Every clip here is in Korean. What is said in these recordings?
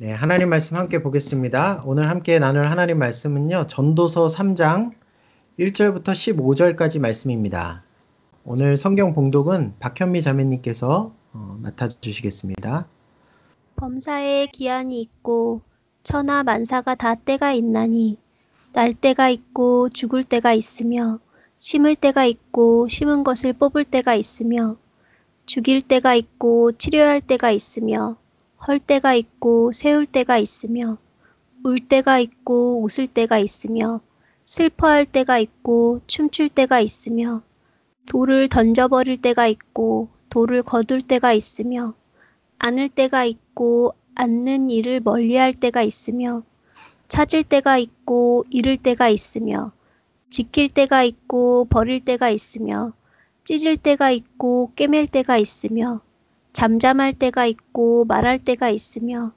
네, 하나님 말씀 함께 보겠습니다. 오늘 함께 나눌 하나님 말씀은요, 전도서 3장 1절부터 15절까지 말씀입니다. 오늘 성경 봉독은 박현미 자매님께서 어, 맡아 주시겠습니다. 범사에 기한이 있고 천하 만사가 다 때가 있나니 날 때가 있고 죽을 때가 있으며 심을 때가 있고 심은 것을 뽑을 때가 있으며 죽일 때가 있고 치료할 때가 있으며 헐 때가 있고 세울 때가 있으며 울 때가 있고 웃을 때가 있으며 슬퍼할 때가 있고 춤출 때가 있으며 돌을 던져버릴 때가 있고 돌을 거둘 때가 있으며 안을 때가 있고 앉는 일을 멀리할 때가 있으며 찾을 때가 있고 잃을 때가 있으며 지킬 때가 있고 버릴 때가 있으며 찢을 때가 있고 꿰맬 때가 있으며 잠잠할 때가 있고 말할 때가 있으며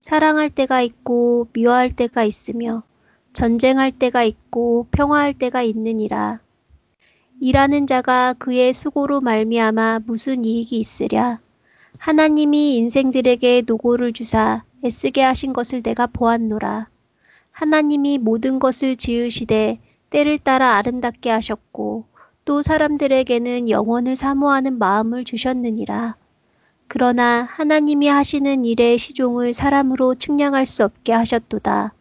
사랑할 때가 있고 미워할 때가 있으며 전쟁할 때가 있고 평화할 때가 있느니라. 일하는 자가 그의 수고로 말미암아 무슨 이익이 있으랴. 하나님이 인생들에게 노고를 주사 애쓰게 하신 것을 내가 보았노라. 하나님이 모든 것을 지으시되 때를 따라 아름답게 하셨고 또 사람들에게는 영원을 사모하는 마음을 주셨느니라. 그러나 하나님이 하시는 일의 시종을 사람으로 측량할 수 없게 하셨도다.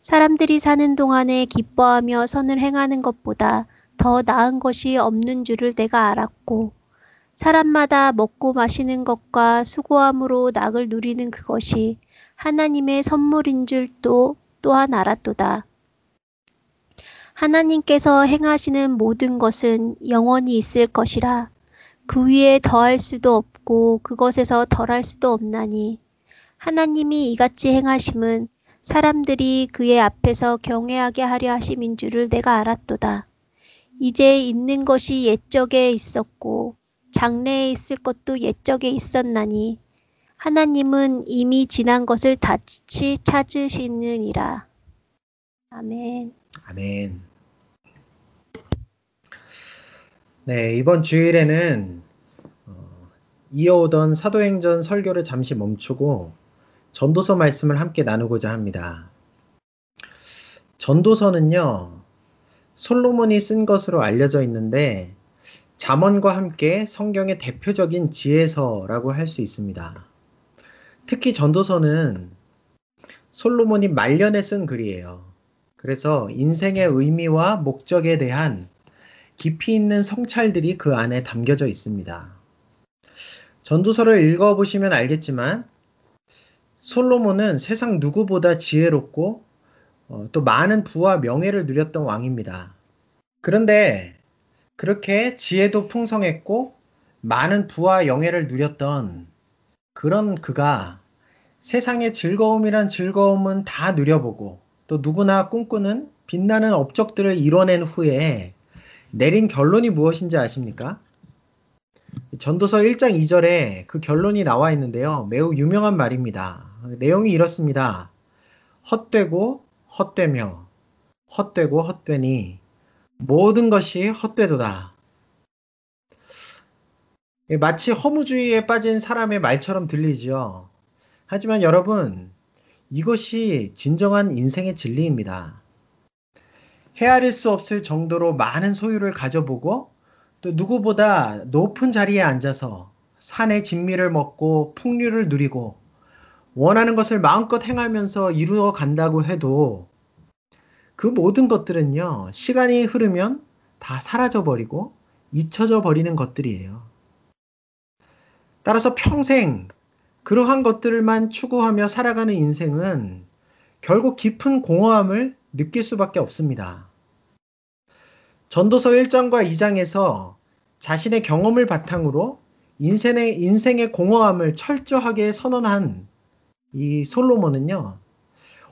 사람들이 사는 동안에 기뻐하며 선을 행하는 것보다 더 나은 것이 없는 줄을 내가 알았고, 사람마다 먹고 마시는 것과 수고함으로 낙을 누리는 그것이 하나님의 선물인 줄도 또한 알았도다. 하나님께서 행하시는 모든 것은 영원히 있을 것이라 그 위에 더할 수도 없고 그것에서 덜할 수도 없나니 하나님이 이같이 행하심은 사람들이 그의 앞에서 경외하게 하려 하심인 줄을 내가 알았도다. 이제 있는 것이 옛적에 있었고 장래에 있을 것도 옛적에 있었나니 하나님은 이미 지난 것을 다시 찾으시느니라. 아멘. 아멘. 네, 이번 주일에는 어, 이어오던 사도행전 설교를 잠시 멈추고 전도서 말씀을 함께 나누고자 합니다. 전도서는요, 솔로몬이 쓴 것으로 알려져 있는데, 잠언과 함께 성경의 대표적인 지혜서라고 할 수 있습니다. 특히 전도서는 솔로몬이 말년에 쓴 글이에요. 그래서 인생의 의미와 목적에 대한 깊이 있는 성찰들이 그 안에 담겨져 있습니다. 전도서를 읽어보시면 알겠지만 솔로몬은 세상 누구보다 지혜롭고 어, 또 많은 부와 명예를 누렸던 왕입니다. 그런데 그렇게 지혜도 풍성했고 많은 부와 영예를 누렸던 그런 그가 세상의 즐거움이란 즐거움은 다 누려보고 또 누구나 꿈꾸는 빛나는 업적들을 이뤄낸 후에 내린 결론이 무엇인지 아십니까? 전도서 1장 2절에 그 결론이 나와 있는데요. 매우 유명한 말입니다. 내용이 이렇습니다. 헛되고 헛되며 헛되고 헛되니 모든 것이 헛되도다. 마치 허무주의에 빠진 사람의 말처럼 들리지요. 하지만 여러분, 이것이 진정한 인생의 진리입니다. 헤아릴 수 없을 정도로 많은 소유를 가져보고 또 누구보다 높은 자리에 앉아서 산의 진미를 먹고 풍류를 누리고 원하는 것을 마음껏 행하면서 이루어 간다고 해도 그 모든 것들은요, 시간이 흐르면 다 사라져 버리고 잊혀져 버리는 것들이에요. 따라서 평생 그러한 것들만 추구하며 살아가는 인생은 결국 깊은 공허함을 느낄 수밖에 없습니다. 전도서 1장과 2장에서 자신의 경험을 바탕으로 인생의, 인생의 공허함을 철저하게 선언한 이 솔로몬은요,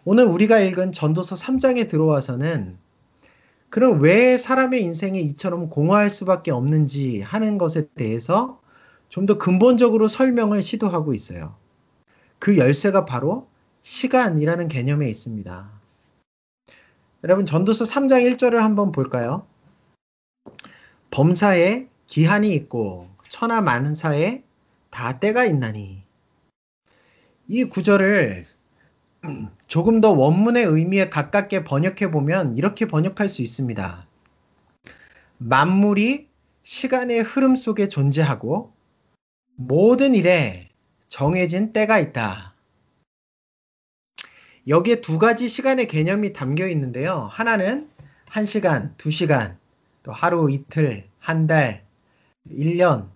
오늘 우리가 읽은 전도서 3장에 들어와서는 그럼 왜 사람의 인생이 이처럼 공허할 수밖에 없는지 하는 것에 대해서 좀 더 근본적으로 설명을 시도하고 있어요. 그 열쇠가 바로 시간이라는 개념에 있습니다. 여러분 전도서 3장 1절을 한번 볼까요? 범사에 기한이 있고 천하 만사에 다 때가 있나니 이 구절을 조금 더 원문의 의미에 가깝게 번역해 보면 이렇게 번역할 수 있습니다. 만물이 시간의 흐름 속에 존재하고 모든 일에 정해진 때가 있다. 여기에 두 가지 시간의 개념이 담겨 있는데요. 하나는 1시간, 2시간, 또 하루, 이틀, 한 달, 1년,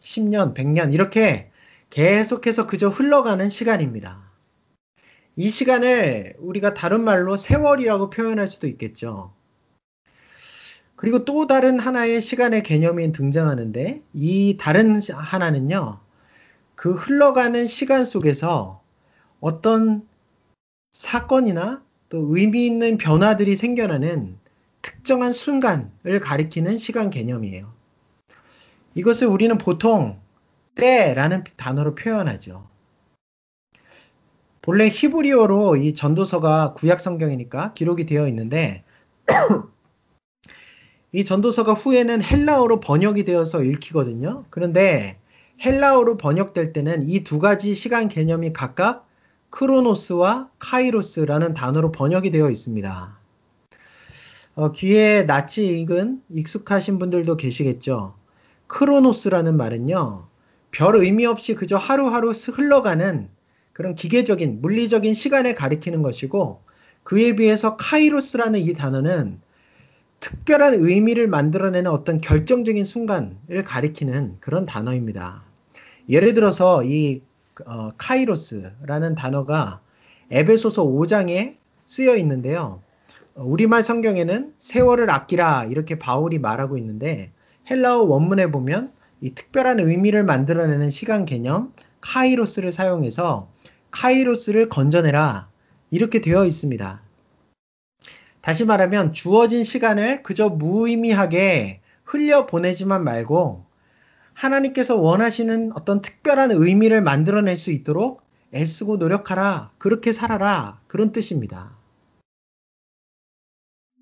10년, 100년 이렇게 계속해서 그저 흘러가는 시간입니다. 이 시간을 우리가 다른 말로 세월이라고 표현할 수도 있겠죠. 그리고 또 다른 하나의 시간의 개념이 등장하는데 이 다른 하나는요. 그 흘러가는 시간 속에서 어떤 사건이나 또 의미 있는 변화들이 생겨나는 특정한 순간을 가리키는 시간 개념이에요. 이것을 우리는 보통 때라는 단어로 표현하죠. 본래 히브리어로 이 전도서가 구약 성경이니까 기록이 되어 있는데 이 전도서가 후에는 헬라어로 번역이 되어서 읽히거든요. 그런데 헬라어로 번역될 때는 이 두 가지 시간 개념이 각각 크로노스와 카이로스라는 단어로 번역이 되어 있습니다. 어, 귀에 낯이 익은 익숙하신 분들도 계시겠죠. 크로노스라는 말은요, 별 의미 없이 그저 하루하루 흘러가는 그런 기계적인, 물리적인 시간을 가리키는 것이고, 그에 비해서 카이로스라는 이 단어는 특별한 의미를 만들어내는 어떤 결정적인 순간을 가리키는 그런 단어입니다. 예를 들어서 이 어, 카이로스라는 단어가 에베소서 5장에 쓰여 있는데요. 우리말 성경에는 세월을 아끼라 이렇게 바울이 말하고 있는데 헬라어 원문에 보면 이 특별한 의미를 만들어내는 시간 개념 카이로스를 사용해서 카이로스를 건져내라 이렇게 되어 있습니다. 다시 말하면 주어진 시간을 그저 무의미하게 흘려 보내지만 말고 하나님께서 원하시는 어떤 특별한 의미를 만들어낼 수 있도록 애쓰고 노력하라. 그렇게 살아라. 그런 뜻입니다.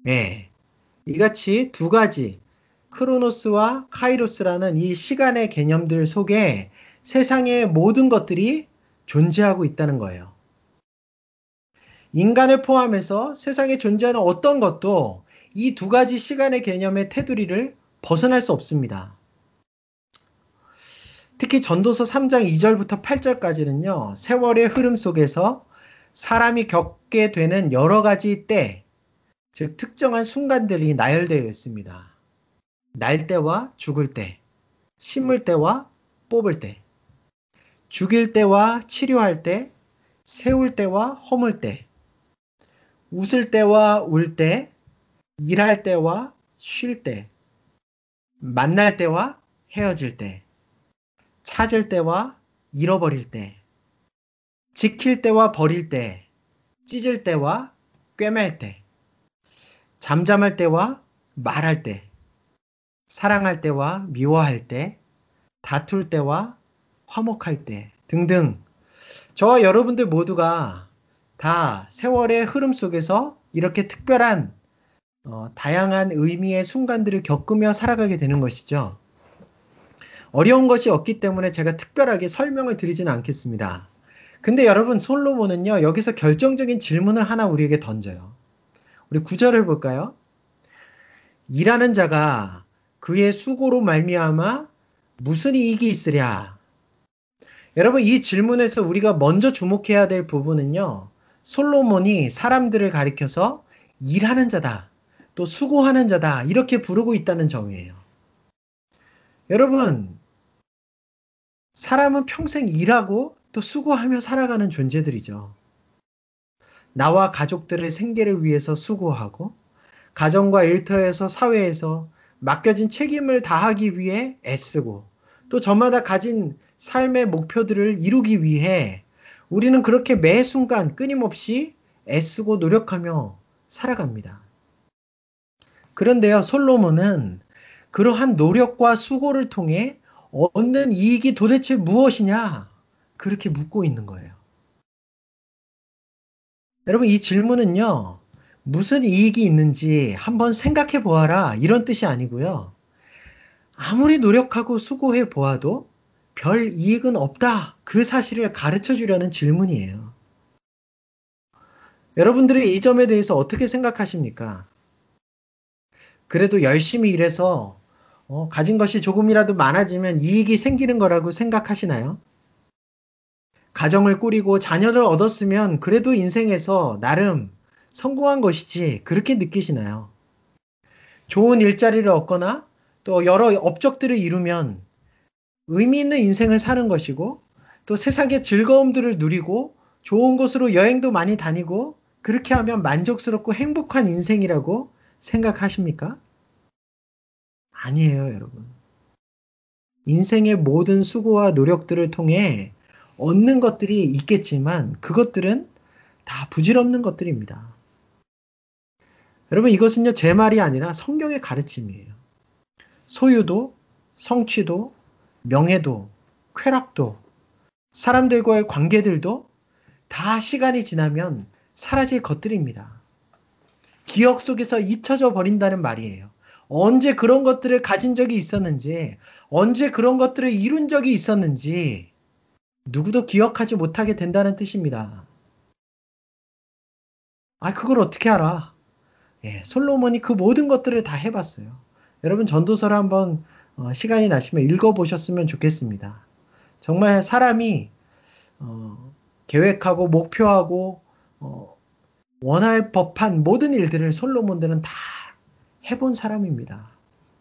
네. 이같이 두 가지 크로노스와 카이로스라는 이 시간의 개념들 속에 세상의 모든 것들이 존재하고 있다는 거예요. 인간을 포함해서 세상에 존재하는 어떤 것도 이 두 가지 시간의 개념의 테두리를 벗어날 수 없습니다. 특히 전도서 3장 2절부터 8절까지는요, 세월의 흐름 속에서 사람이 겪게 되는 여러 가지 때, 즉, 특정한 순간들이 나열되어 있습니다. 날 때와 죽을 때, 심을 때와 뽑을 때, 죽일 때와 치료할 때, 세울 때와 허물 때, 웃을 때와 울 때, 일할 때와 쉴 때, 만날 때와 헤어질 때, 찾을 때와 잃어버릴 때, 지킬 때와 버릴 때, 찢을 때와 꿰맬 때, 잠잠할 때와 말할 때, 사랑할 때와 미워할 때, 다툴 때와 화목할 때 등등 저와 여러분들 모두가 다 세월의 흐름 속에서 이렇게 특별한 어, 다양한 의미의 순간들을 겪으며 살아가게 되는 것이죠. 어려운 것이 없기 때문에 제가 특별하게 설명을 드리지는 않겠습니다. 근데 여러분 솔로몬은요 여기서 결정적인 질문을 하나 우리에게 던져요. 우리 구절을 볼까요? 일하는 자가 그의 수고로 말미암아 무슨 이익이 있으랴? 여러분 이 질문에서 우리가 먼저 주목해야 될 부분은요. 솔로몬이 사람들을 가리켜서 일하는 자다, 또 수고하는 자다, 이렇게 부르고 있다는 점이에요. 여러분, 사람은 평생 일하고 또 수고하며 살아가는 존재들이죠. 나와 가족들의 생계를 위해서 수고하고, 가정과 일터에서 사회에서 맡겨진 책임을 다하기 위해 애쓰고, 또 저마다 가진 삶의 목표들을 이루기 위해 우리는 그렇게 매 순간 끊임없이 애쓰고 노력하며 살아갑니다. 그런데요, 솔로몬은 그러한 노력과 수고를 통해 얻는 이익이 도대체 무엇이냐? 그렇게 묻고 있는 거예요. 여러분, 이 질문은요, 무슨 이익이 있는지 한번 생각해 보아라. 이런 뜻이 아니고요. 아무리 노력하고 수고해 보아도 별 이익은 없다. 그 사실을 가르쳐 주려는 질문이에요. 여러분들이 이 점에 대해서 어떻게 생각하십니까? 그래도 열심히 일해서 어, 가진 것이 조금이라도 많아지면 이익이 생기는 거라고 생각하시나요? 가정을 꾸리고 자녀를 얻었으면 그래도 인생에서 나름 성공한 것이지 그렇게 느끼시나요? 좋은 일자리를 얻거나 또 여러 업적들을 이루면 의미 있는 인생을 사는 것이고 또 세상의 즐거움들을 누리고 좋은 곳으로 여행도 많이 다니고 그렇게 하면 만족스럽고 행복한 인생이라고 생각하십니까? 아니에요, 여러분. 인생의 모든 수고와 노력들을 통해 얻는 것들이 있겠지만 그것들은 다 부질없는 것들입니다. 여러분 이것은요 제 말이 아니라 성경의 가르침이에요. 소유도, 성취도, 명예도, 쾌락도, 사람들과의 관계들도 다 시간이 지나면 사라질 것들입니다. 기억 속에서 잊혀져 버린다는 말이에요. 언제 그런 것들을 가진 적이 있었는지, 언제 그런 것들을 이룬 적이 있었는지, 누구도 기억하지 못하게 된다는 뜻입니다. 아, 그걸 어떻게 알아? 예, 솔로몬이 그 모든 것들을 다 해봤어요. 여러분 전도서를 한번 어, 시간이 나시면 읽어보셨으면 좋겠습니다. 정말 사람이 어, 계획하고 목표하고 어, 원할 법한 모든 일들을 솔로몬들은 다 해본 사람입니다.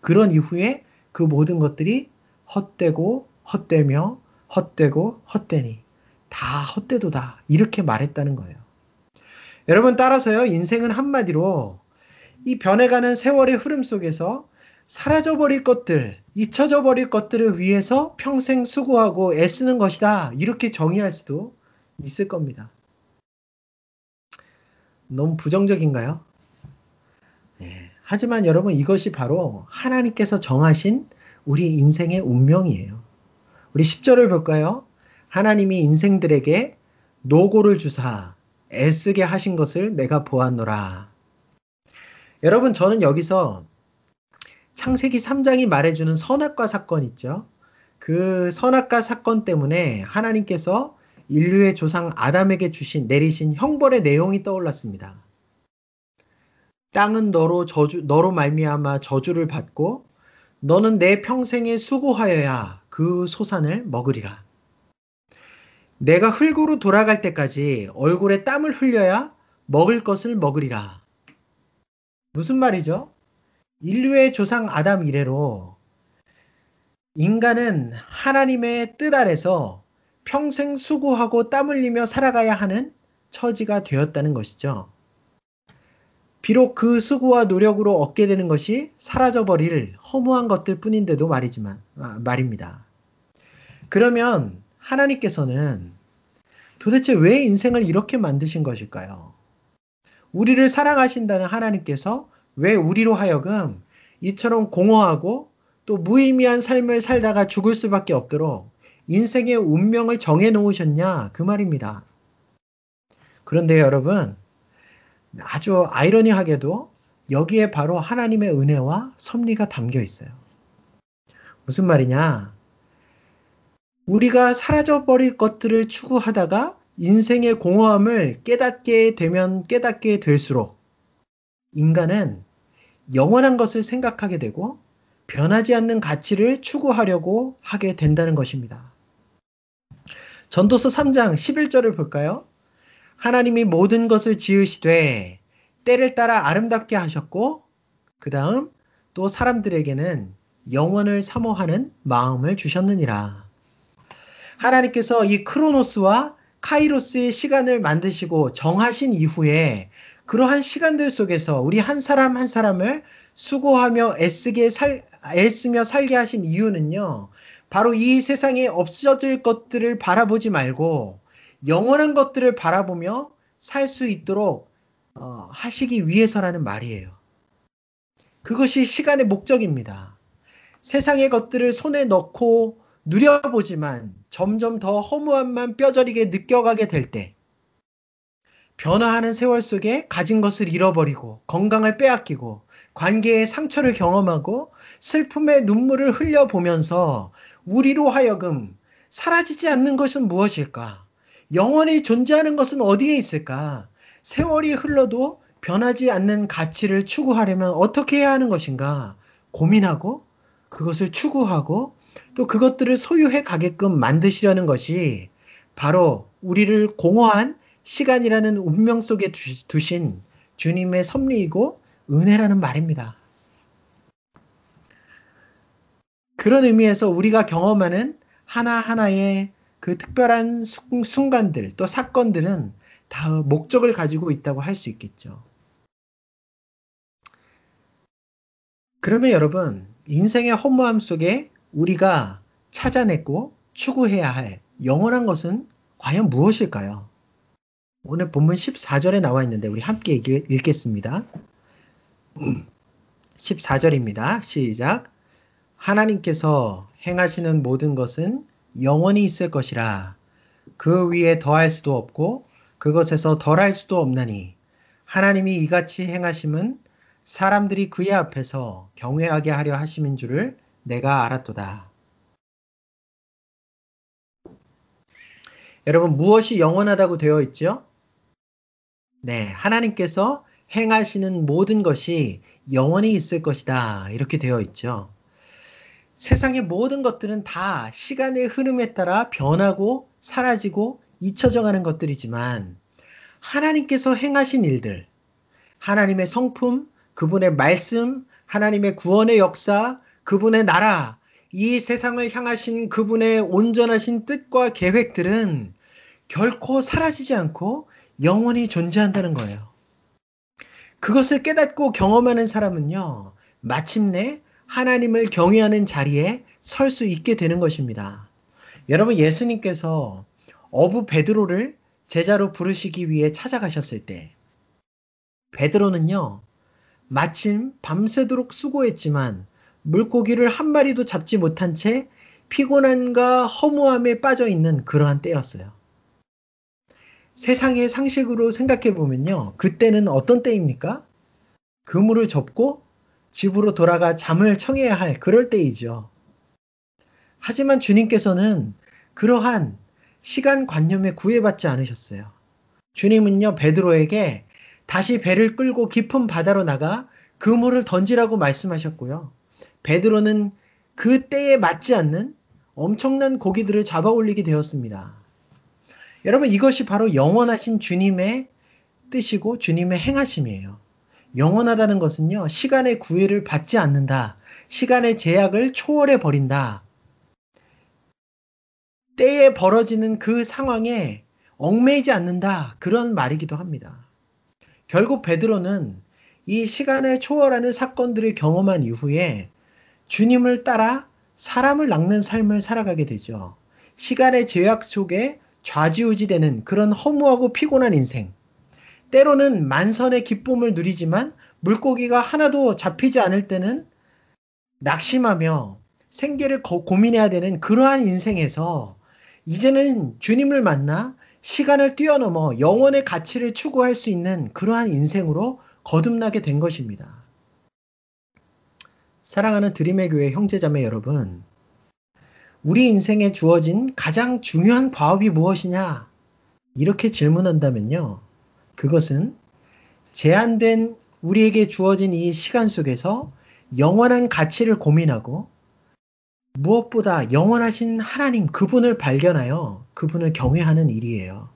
그런 이후에 그 모든 것들이 헛되고 헛되며 헛되고 헛되니 다 헛되도다 이렇게 말했다는 거예요. 여러분 따라서요 인생은 한마디로 이 변해가는 세월의 흐름 속에서 사라져버릴 것들, 잊혀져 버릴 것들을 위해서 평생 수고하고 애쓰는 것이다. 이렇게 정의할 수도 있을 겁니다. 너무 부정적인가요? 네. 하지만 여러분 이것이 바로 하나님께서 정하신 우리 인생의 운명이에요. 우리 10절을 볼까요? 하나님이 인생들에게 노고를 주사 애쓰게 하신 것을 내가 보았노라. 여러분 저는 여기서 창세기 3장이 말해주는 선악과 사건 있죠. 그 선악과 사건 때문에 하나님께서 인류의 조상 아담에게 주신 내리신 형벌의 내용이 떠올랐습니다. 땅은 너로 저주 너로 말미암아 저주를 받고 너는 내 평생에 수고하여야 그 소산을 먹으리라. 내가 흙으로 돌아갈 때까지 얼굴에 땀을 흘려야 먹을 것을 먹으리라. 무슨 말이죠? 인류의 조상 아담 이래로 인간은 하나님의 뜻 아래서 평생 수고하고 땀 흘리며 살아가야 하는 처지가 되었다는 것이죠. 비록 그 수고와 노력으로 얻게 되는 것이 사라져버릴 허무한 것들 뿐인데도 말이지만, 아, 말입니다. 그러면 하나님께서는 도대체 왜 인생을 이렇게 만드신 것일까요? 우리를 사랑하신다는 하나님께서 왜 우리로 하여금 이처럼 공허하고 또 무의미한 삶을 살다가 죽을 수밖에 없도록 인생의 운명을 정해 놓으셨냐 그 말입니다. 그런데 여러분 아주 아이러니하게도 여기에 바로 하나님의 은혜와 섭리가 담겨 있어요. 무슨 말이냐? 우리가 사라져 버릴 것들을 추구하다가 인생의 공허함을 깨닫게 되면 깨닫게 될수록 인간은 영원한 것을 생각하게 되고 변하지 않는 가치를 추구하려고 하게 된다는 것입니다. 전도서 3장 11절을 볼까요? 하나님이 모든 것을 지으시되 때를 따라 아름답게 하셨고 그 다음 또 사람들에게는 영원을 사모하는 마음을 주셨느니라. 하나님께서 이 크로노스와 카이로스의 시간을 만드시고 정하신 이후에 그러한 시간들 속에서 우리 한 사람 한 사람을 수고하며 애쓰게 살, 애쓰며 살게 하신 이유는요. 바로 이 세상에 없어질 것들을 바라보지 말고 영원한 것들을 바라보며 살 수 있도록 어, 하시기 위해서라는 말이에요. 그것이 시간의 목적입니다. 세상의 것들을 손에 넣고 누려보지만 점점 더 허무함만 뼈저리게 느껴가게 될 때, 변화하는 세월 속에 가진 것을 잃어버리고 건강을 빼앗기고 관계의 상처를 경험하고 슬픔의 눈물을 흘려보면서 우리로 하여금 사라지지 않는 것은 무엇일까? 영원히 존재하는 것은 어디에 있을까? 세월이 흘러도 변하지 않는 가치를 추구하려면 어떻게 해야 하는 것인가? 고민하고 그것을 추구하고 또 그것들을 소유해 가게끔 만드시려는 것이 바로 우리를 공허한 시간이라는 운명 속에 두신 주님의 섭리이고 은혜라는 말입니다. 그런 의미에서 우리가 경험하는 하나하나의 그 특별한 순간들 또 사건들은 다 목적을 가지고 있다고 할 수 있겠죠. 그러면 여러분, 인생의 허무함 속에 우리가 찾아내고 추구해야 할 영원한 것은 과연 무엇일까요? 오늘 본문 14절에 나와 있는데 우리 함께 읽겠습니다. 14절입니다. 시작. 하나님께서 행하시는 모든 것은 영원히 있을 것이라. 그 위에 더할 수도 없고 그것에서 덜할 수도 없나니 하나님이 이같이 행하심은 사람들이 그의 앞에서 경외하게 하려 하심인 줄을 내가 알았도다. 여러분 무엇이 영원하다고 되어 있죠? 네, 하나님께서 행하시는 모든 것이 영원히 있을 것이다. 이렇게 되어 있죠. 세상의 모든 것들은 다 시간의 흐름에 따라 변하고 사라지고 잊혀져 가는 것들이지만 하나님께서 행하신 일들, 하나님의 성품, 그분의 말씀, 하나님의 구원의 역사, 그분의 나라, 이 세상을 향하신 그분의 온전하신 뜻과 계획들은 결코 사라지지 않고 영원히 존재한다는 거예요. 그것을 깨닫고 경험하는 사람은요, 마침내 하나님을 경외하는 자리에 설 수 있게 되는 것입니다. 여러분, 예수님께서 어부 베드로를 제자로 부르시기 위해 찾아가셨을 때, 베드로는요, 마침 밤새도록 수고했지만 물고기를 한 마리도 잡지 못한 채 피곤함과 허무함에 빠져 있는 그러한 때였어요. 세상의 상식으로 생각해 보면요. 그때는 어떤 때입니까? 그물을 접고 집으로 돌아가 잠을 청해야 할 그럴 때이죠. 하지만 주님께서는 그러한 시간 관념에 구애받지 않으셨어요. 주님은요, 베드로에게 다시 배를 끌고 깊은 바다로 나가 그물을 던지라고 말씀하셨고요. 베드로는 그 때에 맞지 않는 엄청난 고기들을 잡아 올리게 되었습니다. 여러분, 이것이 바로 영원하신 주님의 뜻이고 주님의 행하심이에요. 영원하다는 것은요, 시간의 구애를 받지 않는다. 시간의 제약을 초월해 버린다. 때에 벌어지는 그 상황에 얽매이지 않는다. 그런 말이기도 합니다. 결국 베드로는 이 시간을 초월하는 사건들을 경험한 이후에 주님을 따라 사람을 낚는 삶을 살아가게 되죠. 시간의 제약 속에 좌지우지되는 그런 허무하고 피곤한 인생. 때로는 만선의 기쁨을 누리지만 물고기가 하나도 잡히지 않을 때는 낙심하며 생계를 고민해야 되는 그러한 인생에서 이제는 주님을 만나 시간을 뛰어넘어 영원의 가치를 추구할 수 있는 그러한 인생으로 거듭나게 된 것입니다. 사랑하는 드림의 교회 형제자매 여러분, 우리 인생에 주어진 가장 중요한 과업이 무엇이냐? 이렇게 질문한다면요. 그것은 제한된 우리에게 주어진 이 시간 속에서 영원한 가치를 고민하고 무엇보다 영원하신 하나님 그분을 발견하여 그분을 경외하는 일이에요.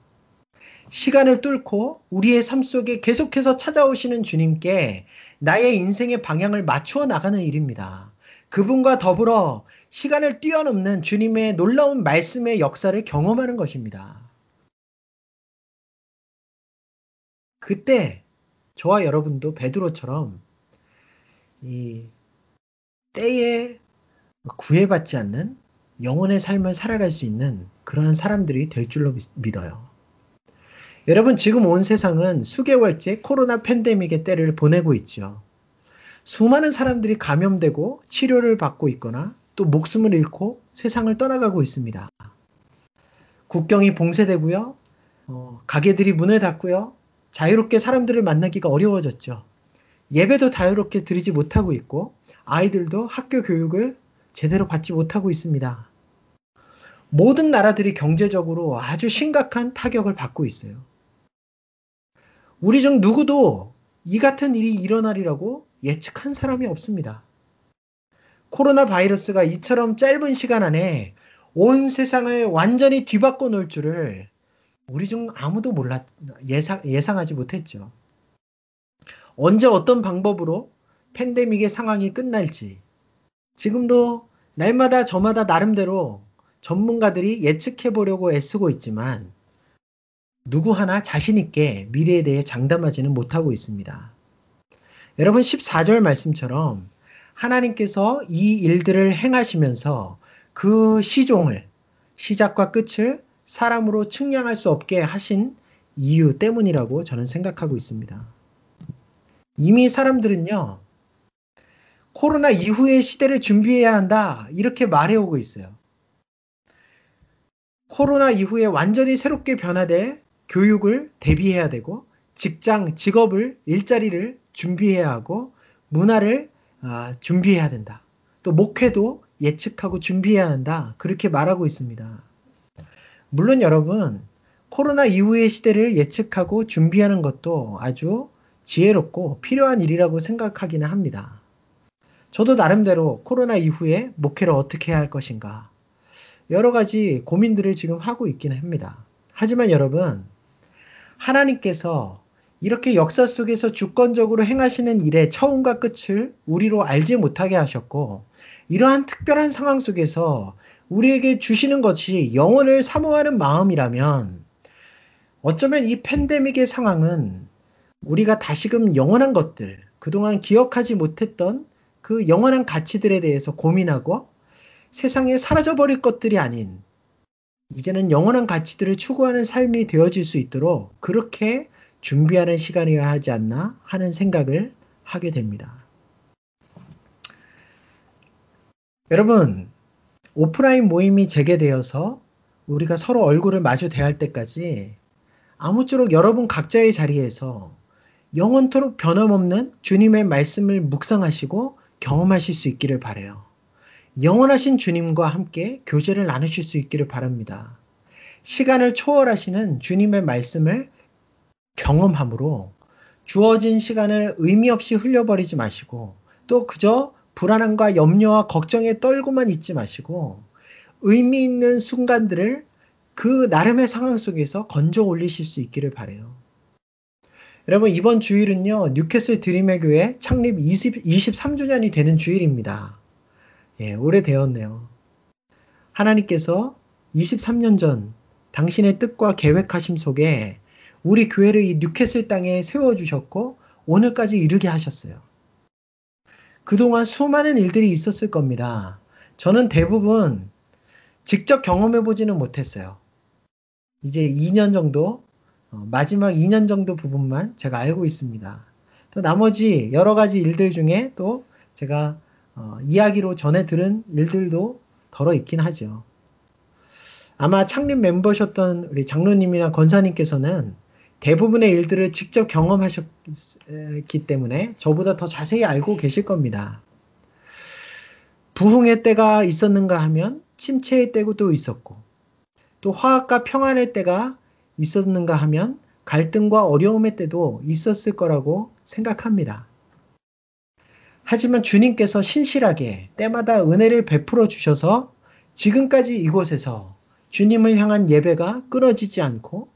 시간을 뚫고 우리의 삶 속에 계속해서 찾아오시는 주님께 나의 인생의 방향을 맞추어 나가는 일입니다. 그분과 더불어 시간을 뛰어넘는 주님의 놀라운 말씀의 역사를 경험하는 것입니다. 그때 저와 여러분도 베드로처럼 이 때에 구애받지 않는 영혼의 삶을 살아갈 수 있는 그러한 사람들이 될 줄로 믿어요. 여러분, 지금 온 세상은 수개월째 코로나 팬데믹의 때를 보내고 있죠. 수많은 사람들이 감염되고 치료를 받고 있거나 또 목숨을 잃고 세상을 떠나가고 있습니다. 국경이 봉쇄되고요. 어, 가게들이 문을 닫고요. 자유롭게 사람들을 만나기가 어려워졌죠. 예배도 자유롭게 드리지 못하고 있고 아이들도 학교 교육을 제대로 받지 못하고 있습니다. 모든 나라들이 경제적으로 아주 심각한 타격을 받고 있어요. 우리 중 누구도 이 같은 일이 일어나리라고 예측한 사람이 없습니다. 코로나 바이러스가 이처럼 짧은 시간 안에 온 세상을 완전히 뒤바꿔 놓을 줄을 우리 중 아무도 몰랐, 예상, 예상하지 못했죠. 언제 어떤 방법으로 팬데믹의 상황이 끝날지 지금도 날마다 저마다 나름대로 전문가들이 예측해 보려고 애쓰고 있지만 누구 하나 자신있게 미래에 대해 장담하지는 못하고 있습니다. 여러분 14절 말씀처럼 하나님께서 이 일들을 행하시면서 그 시종을 시작과 끝을 사람으로 측량할 수 없게 하신 이유 때문이라고 저는 생각하고 있습니다. 이미 사람들은요, 코로나 이후의 시대를 준비해야 한다, 이렇게 말해오고 있어요. 코로나 이후에 완전히 새롭게 변화될 교육을 대비해야 되고, 직장, 직업을, 일자리를 준비해야 하고, 문화를 아, 준비해야 된다. 또 목회도 예측하고 준비해야 한다. 그렇게 말하고 있습니다. 물론 여러분, 코로나 이후의 시대를 예측하고 준비하는 것도 아주 지혜롭고 필요한 일이라고 생각하기는 합니다. 저도 나름대로 코로나 이후에 목회를 어떻게 해야 할 것인가 여러 가지 고민들을 지금 하고 있기는 합니다. 하지만 여러분, 하나님께서 이렇게 역사 속에서 주권적으로 행하시는 일의 처음과 끝을 우리로 알지 못하게 하셨고, 이러한 특별한 상황 속에서 우리에게 주시는 것이 영혼을 사모하는 마음이라면, 어쩌면 이 팬데믹의 상황은 우리가 다시금 영원한 것들, 그동안 기억하지 못했던 그 영원한 가치들에 대해서 고민하고 세상에 사라져버릴 것들이 아닌 이제는 영원한 가치들을 추구하는 삶이 되어질 수 있도록 그렇게 준비하는 시간이어야 하지 않나 하는 생각을 하게 됩니다. 여러분, 오프라인 모임이 재개되어서 우리가 서로 얼굴을 마주 대할 때까지 아무쪼록 여러분 각자의 자리에서 영원토록 변함없는 주님의 말씀을 묵상하시고 경험하실 수 있기를 바래요. 영원하신 주님과 함께 교제를 나누실 수 있기를 바랍니다. 시간을 초월하시는 주님의 말씀을 경험함으로 주어진 시간을 의미 없이 흘려버리지 마시고 또 그저 불안함과 염려와 걱정에 떨고만 있지 마시고 의미 있는 순간들을 그 나름의 상황 속에서 건져 올리실 수 있기를 바래요. 여러분 이번 주일은요 뉴캐슬 드림의 교회 창립 20, 23주년이 되는 주일입니다. 예, 오래되었네요. 하나님께서 23년 전 당신의 뜻과 계획하심 속에 우리 교회를 이 뉴캐슬 땅에 세워주셨고 오늘까지 이르게 하셨어요. 그동안 수많은 일들이 있었을 겁니다. 저는 대부분 직접 경험해 보지는 못했어요. 이제 2년 정도 어, 마지막 2년 정도 부분만 제가 알고 있습니다. 또 나머지 여러 가지 일들 중에 또 제가 어, 이야기로 전해 들은 일들도 덜어 있긴 하죠. 아마 창립 멤버셨던 우리 장로님이나 권사님께서는 대부분의 일들을 직접 경험하셨기 때문에 저보다 더 자세히 알고 계실 겁니다. 부흥의 때가 있었는가 하면 침체의 때도 있었고 또 화학과 평안의 때가 있었는가 하면 갈등과 어려움의 때도 있었을 거라고 생각합니다. 하지만 주님께서 신실하게 때마다 은혜를 베풀어 주셔서 지금까지 이곳에서 주님을 향한 예배가 끊어지지 않고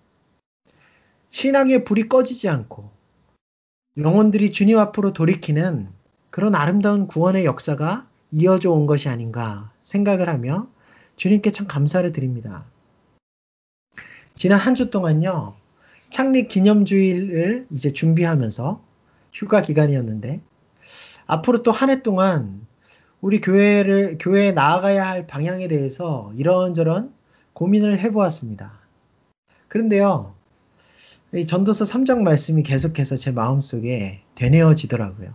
신앙의 불이 꺼지지 않고 영혼들이 주님 앞으로 돌이키는 그런 아름다운 구원의 역사가 이어져 온 것이 아닌가 생각을 하며 주님께 참 감사를 드립니다. 지난 한 주 동안요, 창립 기념주일을 이제 준비하면서 휴가 기간이었는데, 앞으로 또 한 해 동안 우리 교회를, 교회에 나아가야 할 방향에 대해서 이런저런 고민을 해보았습니다. 그런데요, 이 전도서 3장 말씀이 계속해서 제 마음속에 되뇌어지더라고요.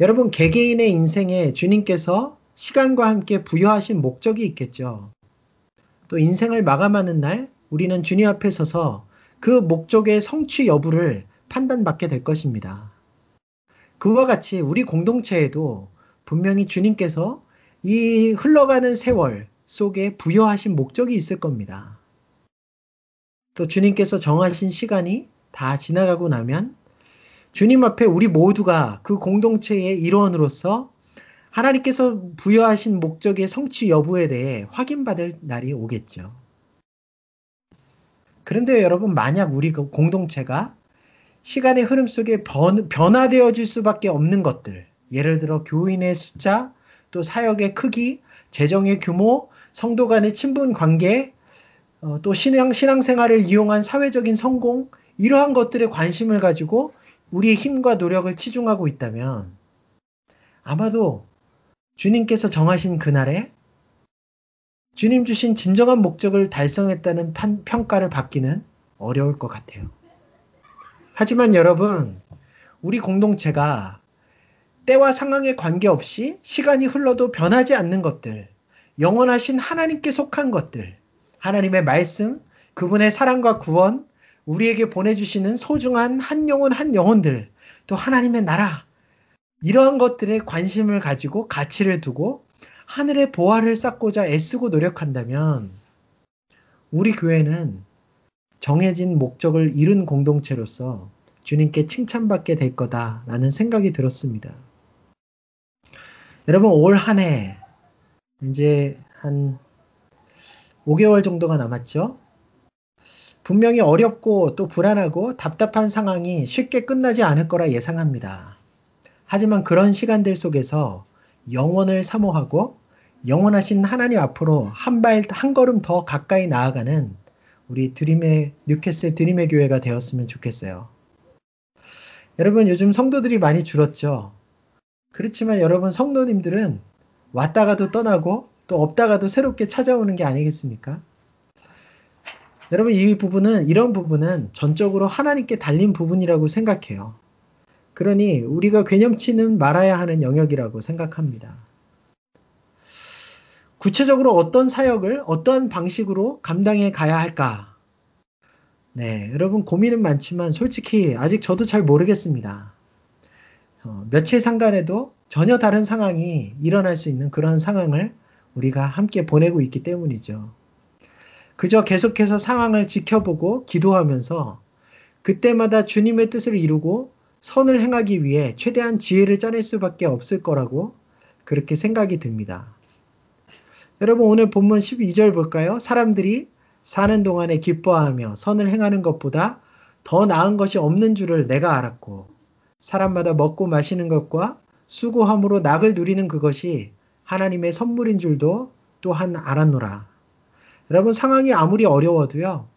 여러분, 개개인의 인생에 주님께서 시간과 함께 부여하신 목적이 있겠죠. 또 인생을 마감하는 날 우리는 주님 앞에 서서 그 목적의 성취 여부를 판단받게 될 것입니다. 그와 같이 우리 공동체에도 분명히 주님께서 이 흘러가는 세월, 속에 부여하신 목적이 있을 겁니다. 또 주님께서 정하신 시간이 다 지나가고 나면 주님 앞에 우리 모두가 그 공동체의 일원으로서 하나님께서 부여하신 목적의 성취 여부에 대해 확인받을 날이 오겠죠. 그런데 여러분, 만약 우리 그 공동체가 시간의 흐름 속에 변, 변화되어질 수밖에 없는 것들, 예를 들어 교인의 숫자, 또 사역의 크기, 재정의 규모, 성도 간의 친분 관계, 어, 또 신앙, 신앙생활을 이용한 사회적인 성공, 이러한 것들에 관심을 가지고 우리의 힘과 노력을 치중하고 있다면 아마도 주님께서 정하신 그날에 주님 주신 진정한 목적을 달성했다는 평가를 받기는 어려울 것 같아요. 하지만 여러분, 우리 공동체가 때와 상황에 관계없이 시간이 흘러도 변하지 않는 것들, 영원하신 하나님께 속한 것들, 하나님의 말씀, 그분의 사랑과 구원, 우리에게 보내주시는 소중한 한 영혼 한 영혼들, 또 하나님의 나라, 이러한 것들에 관심을 가지고 가치를 두고 하늘의 보화를 쌓고자 애쓰고 노력한다면 우리 교회는 정해진 목적을 이룬 공동체로서 주님께 칭찬받게 될 거다라는 생각이 들었습니다. 여러분 올 한 해 이제 한 5개월 정도가 남았죠. 분명히 어렵고 또 불안하고 답답한 상황이 쉽게 끝나지 않을 거라 예상합니다. 하지만 그런 시간들 속에서 영원을 사모하고 영원하신 하나님 앞으로 한 발, 한 걸음 더 가까이 나아가는 우리 드림의, 뉴캐슬 드림의 교회가 되었으면 좋겠어요. 여러분, 요즘 성도들이 많이 줄었죠? 그렇지만 여러분, 성도님들은 왔다가도 떠나고 또 없다가도 새롭게 찾아오는 게 아니겠습니까? 여러분, 이 부분은, 이런 부분은 전적으로 하나님께 달린 부분이라고 생각해요. 그러니 우리가 괴념치는 말아야 하는 영역이라고 생각합니다. 구체적으로 어떤 사역을 어떠한 방식으로 감당해 가야 할까? 네, 여러분 고민은 많지만 솔직히 아직 저도 잘 모르겠습니다. 어, 며칠 상간에도 전혀 다른 상황이 일어날 수 있는 그런 상황을 우리가 함께 보내고 있기 때문이죠. 그저 계속해서 상황을 지켜보고 기도하면서 그때마다 주님의 뜻을 이루고 선을 행하기 위해 최대한 지혜를 짜낼 수밖에 없을 거라고 그렇게 생각이 듭니다. 여러분 오늘 본문 12절 볼까요? 사람들이 사는 동안에 기뻐하며 선을 행하는 것보다 더 나은 것이 없는 줄을 내가 알았고 사람마다 먹고 마시는 것과 수고함으로 낙을 누리는 그것이 하나님의 선물인 줄도 또한 알았노라. 여러분 상황이 아무리 어려워도요.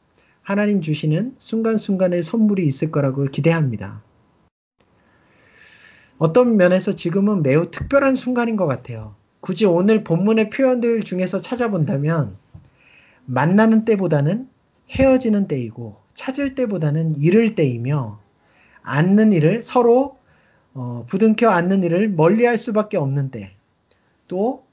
하나님 주시는 순간순간의 선물이 있을 거라고 기대합니다. 어떤 면에서 지금은 매우 특별한 순간인 것 같아요. 굳이 오늘 본문의 표현들 중에서 찾아본다면 만나는 때보다는 헤어지는 때이고 찾을 때보다는 잃을 때이며 앉는 일을 서로 어, 부둥켜 앉는 일을 멀리할 수밖에 없는 때, 또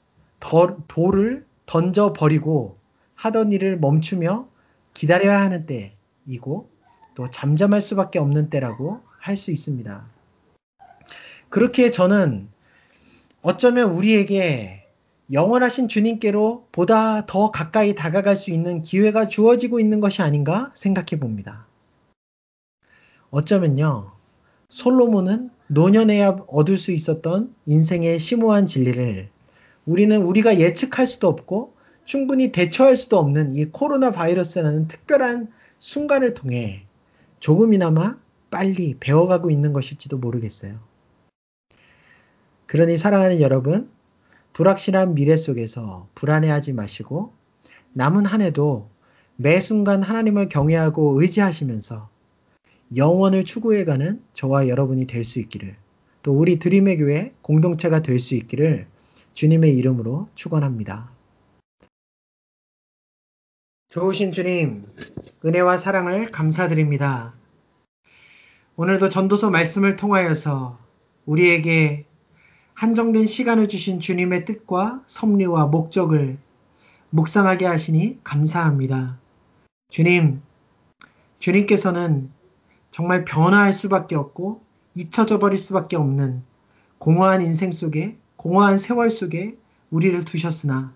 돌을 던져 버리고 하던 일을 멈추며 기다려야 하는 때이고 또 잠잠할 수밖에 없는 때라고 할 수 있습니다. 그렇게 저는 어쩌면 우리에게 영원하신 주님께로 보다 더 가까이 다가갈 수 있는 기회가 주어지고 있는 것이 아닌가 생각해 봅니다. 어쩌면요, 솔로몬은 노년에야 얻을 수 있었던 인생의 심오한 진리를 우리는 우리가 예측할 수도 없고 충분히 대처할 수도 없는 이 코로나 바이러스라는 특별한 순간을 통해 조금이나마 빨리 배워가고 있는 것일지도 모르겠어요. 그러니 사랑하는 여러분, 불확실한 미래 속에서 불안해하지 마시고 남은 한 해도 매 순간 하나님을 경외하고 의지하시면서 영원을 추구해가는 저와 여러분이 될 수 있기를 또 우리 드림의 교회 공동체가 될 수 있기를 주님의 이름으로 축원합니다. 좋으신 주님, 은혜와 사랑을 감사드립니다. 오늘도 전도서 말씀을 통하여서 우리에게 한정된 시간을 주신 주님의 뜻과 섭리와 목적을 묵상하게 하시니 감사합니다. 주님, 주님께서는 정말 변화할 수밖에 없고 잊혀져 버릴 수밖에 없는 공허한 인생 속에 공허한 세월 속에 우리를 두셨으나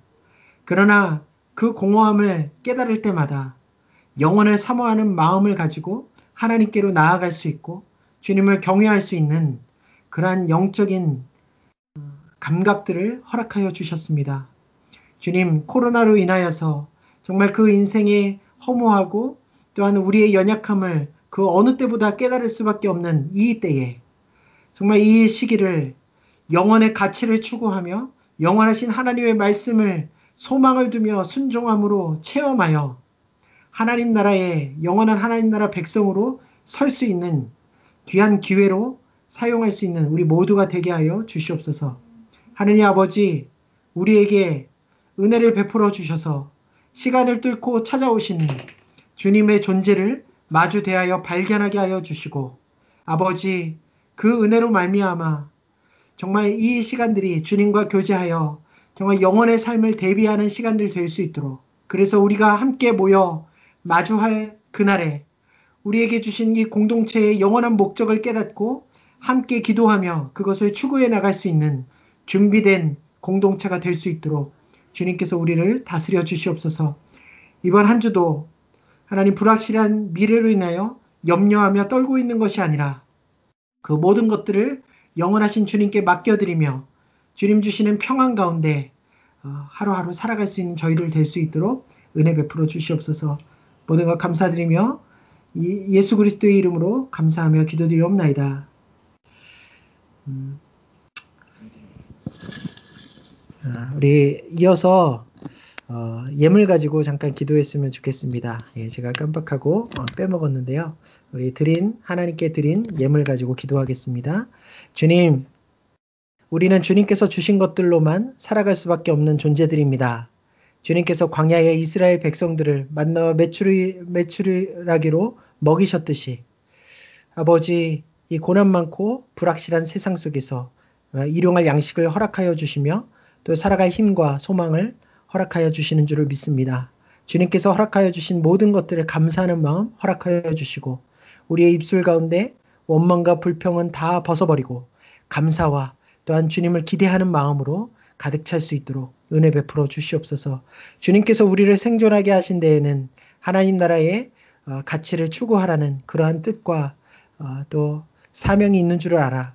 그러나 그 공허함을 깨달을 때마다 영원을 사모하는 마음을 가지고 하나님께로 나아갈 수 있고 주님을 경외할 수 있는 그러한 영적인 어, 감각들을 허락하여 주셨습니다. 주님, 코로나로 인하여서 정말 그 인생의 허무하고 또한 우리의 연약함을 그 어느 때보다 깨달을 수밖에 없는 이 때에 정말 이 시기를 영원의 가치를 추구하며 영원하신 하나님의 말씀을 소망을 두며 순종함으로 체험하여 하나님 나라의 영원한 하나님 나라 백성으로 설 수 있는 귀한 기회로 사용할 수 있는 우리 모두가 되게 하여 주시옵소서. 하느님 아버지, 우리에게 은혜를 베풀어 주셔서 시간을 뚫고 찾아오시는 주님의 존재를 마주 대하여 발견하게 하여 주시고 아버지 그 은혜로 말미암아 정말 이 시간들이 주님과 교제하여 정말 영원의 삶을 대비하는 시간들 될 수 있도록 그래서 우리가 함께 모여 마주할 그날에 우리에게 주신 이 공동체의 영원한 목적을 깨닫고 함께 기도하며 그것을 추구해 나갈 수 있는 준비된 공동체가 될 수 있도록 주님께서 우리를 다스려 주시옵소서. 이번 한 주도 하나님 불확실한 미래로 인하여 염려하며 떨고 있는 것이 아니라 그 모든 것들을 영원하신 주님께 맡겨드리며 주님 주시는 평안 가운데 어, 하루하루 살아갈 수 있는 저희들 될 수 있도록 은혜 베풀어 주시옵소서. 모든 것 감사드리며 예수 그리스도의 이름으로 감사하며 기도드리옵나이다. 음. 우리 이어서 어, 예물 가지고 잠깐 기도했으면 좋겠습니다. 예, 제가 깜빡하고 어, 빼먹었는데요. 우리 드린 하나님께 드린 예물 가지고 기도하겠습니다. 주님, 우리는 주님께서 주신 것들로만 살아갈 수밖에 없는 존재들입니다. 주님께서 광야의 이스라엘 백성들을 만나 매출이, 매출이라기로 먹이셨듯이 아버지 이 고난 많고 불확실한 세상 속에서 어, 일용할 양식을 허락하여 주시며 또 살아갈 힘과 소망을 허락하여 주시는 줄을 믿습니다. 주님께서 허락하여 주신 모든 것들을 감사하는 마음 허락하여 주시고 우리의 입술 가운데 원망과 불평은 다 벗어버리고 감사와 또한 주님을 기대하는 마음으로 가득 찰 수 있도록 은혜 베풀어 주시옵소서. 주님께서 우리를 생존하게 하신 데에는 하나님 나라의 어, 가치를 추구하라는 그러한 뜻과 어, 또 사명이 있는 줄을 알아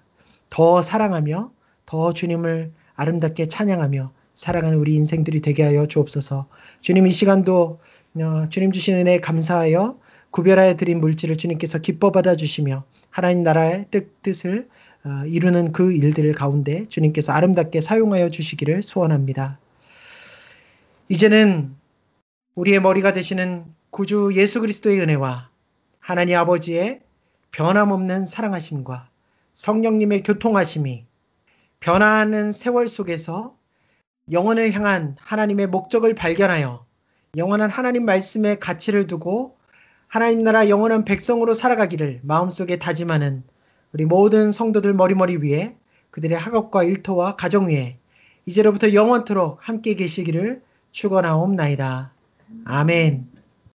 더 사랑하며 더 주님을 아름답게 찬양하며 살아가는 우리 인생들이 되게 하여 주옵소서. 주님 이 시간도 어, 주님 주신 은혜 감사하여 구별하여 드린 물질을 주님께서 기뻐 받아 주시며 하나님 나라의 뜻, 뜻을 어, 이루는 그 일들 가운데 주님께서 아름답게 사용하여 주시기를 소원합니다. 이제는 우리의 머리가 되시는 구주 예수 그리스도의 은혜와 하나님 아버지의 변함없는 사랑하심과 성령님의 교통하심이 변화하는 세월 속에서 영혼을 향한 하나님의 목적을 발견하여 영원한 하나님 말씀의 가치를 두고 하나님 나라 영원한 백성으로 살아가기를 마음속에 다짐하는 우리 모든 성도들 머리머리 위에 그들의 학업과 일터와 가정 위에 이제로부터 영원토록 함께 계시기를 축원하옵나이다. 아멘.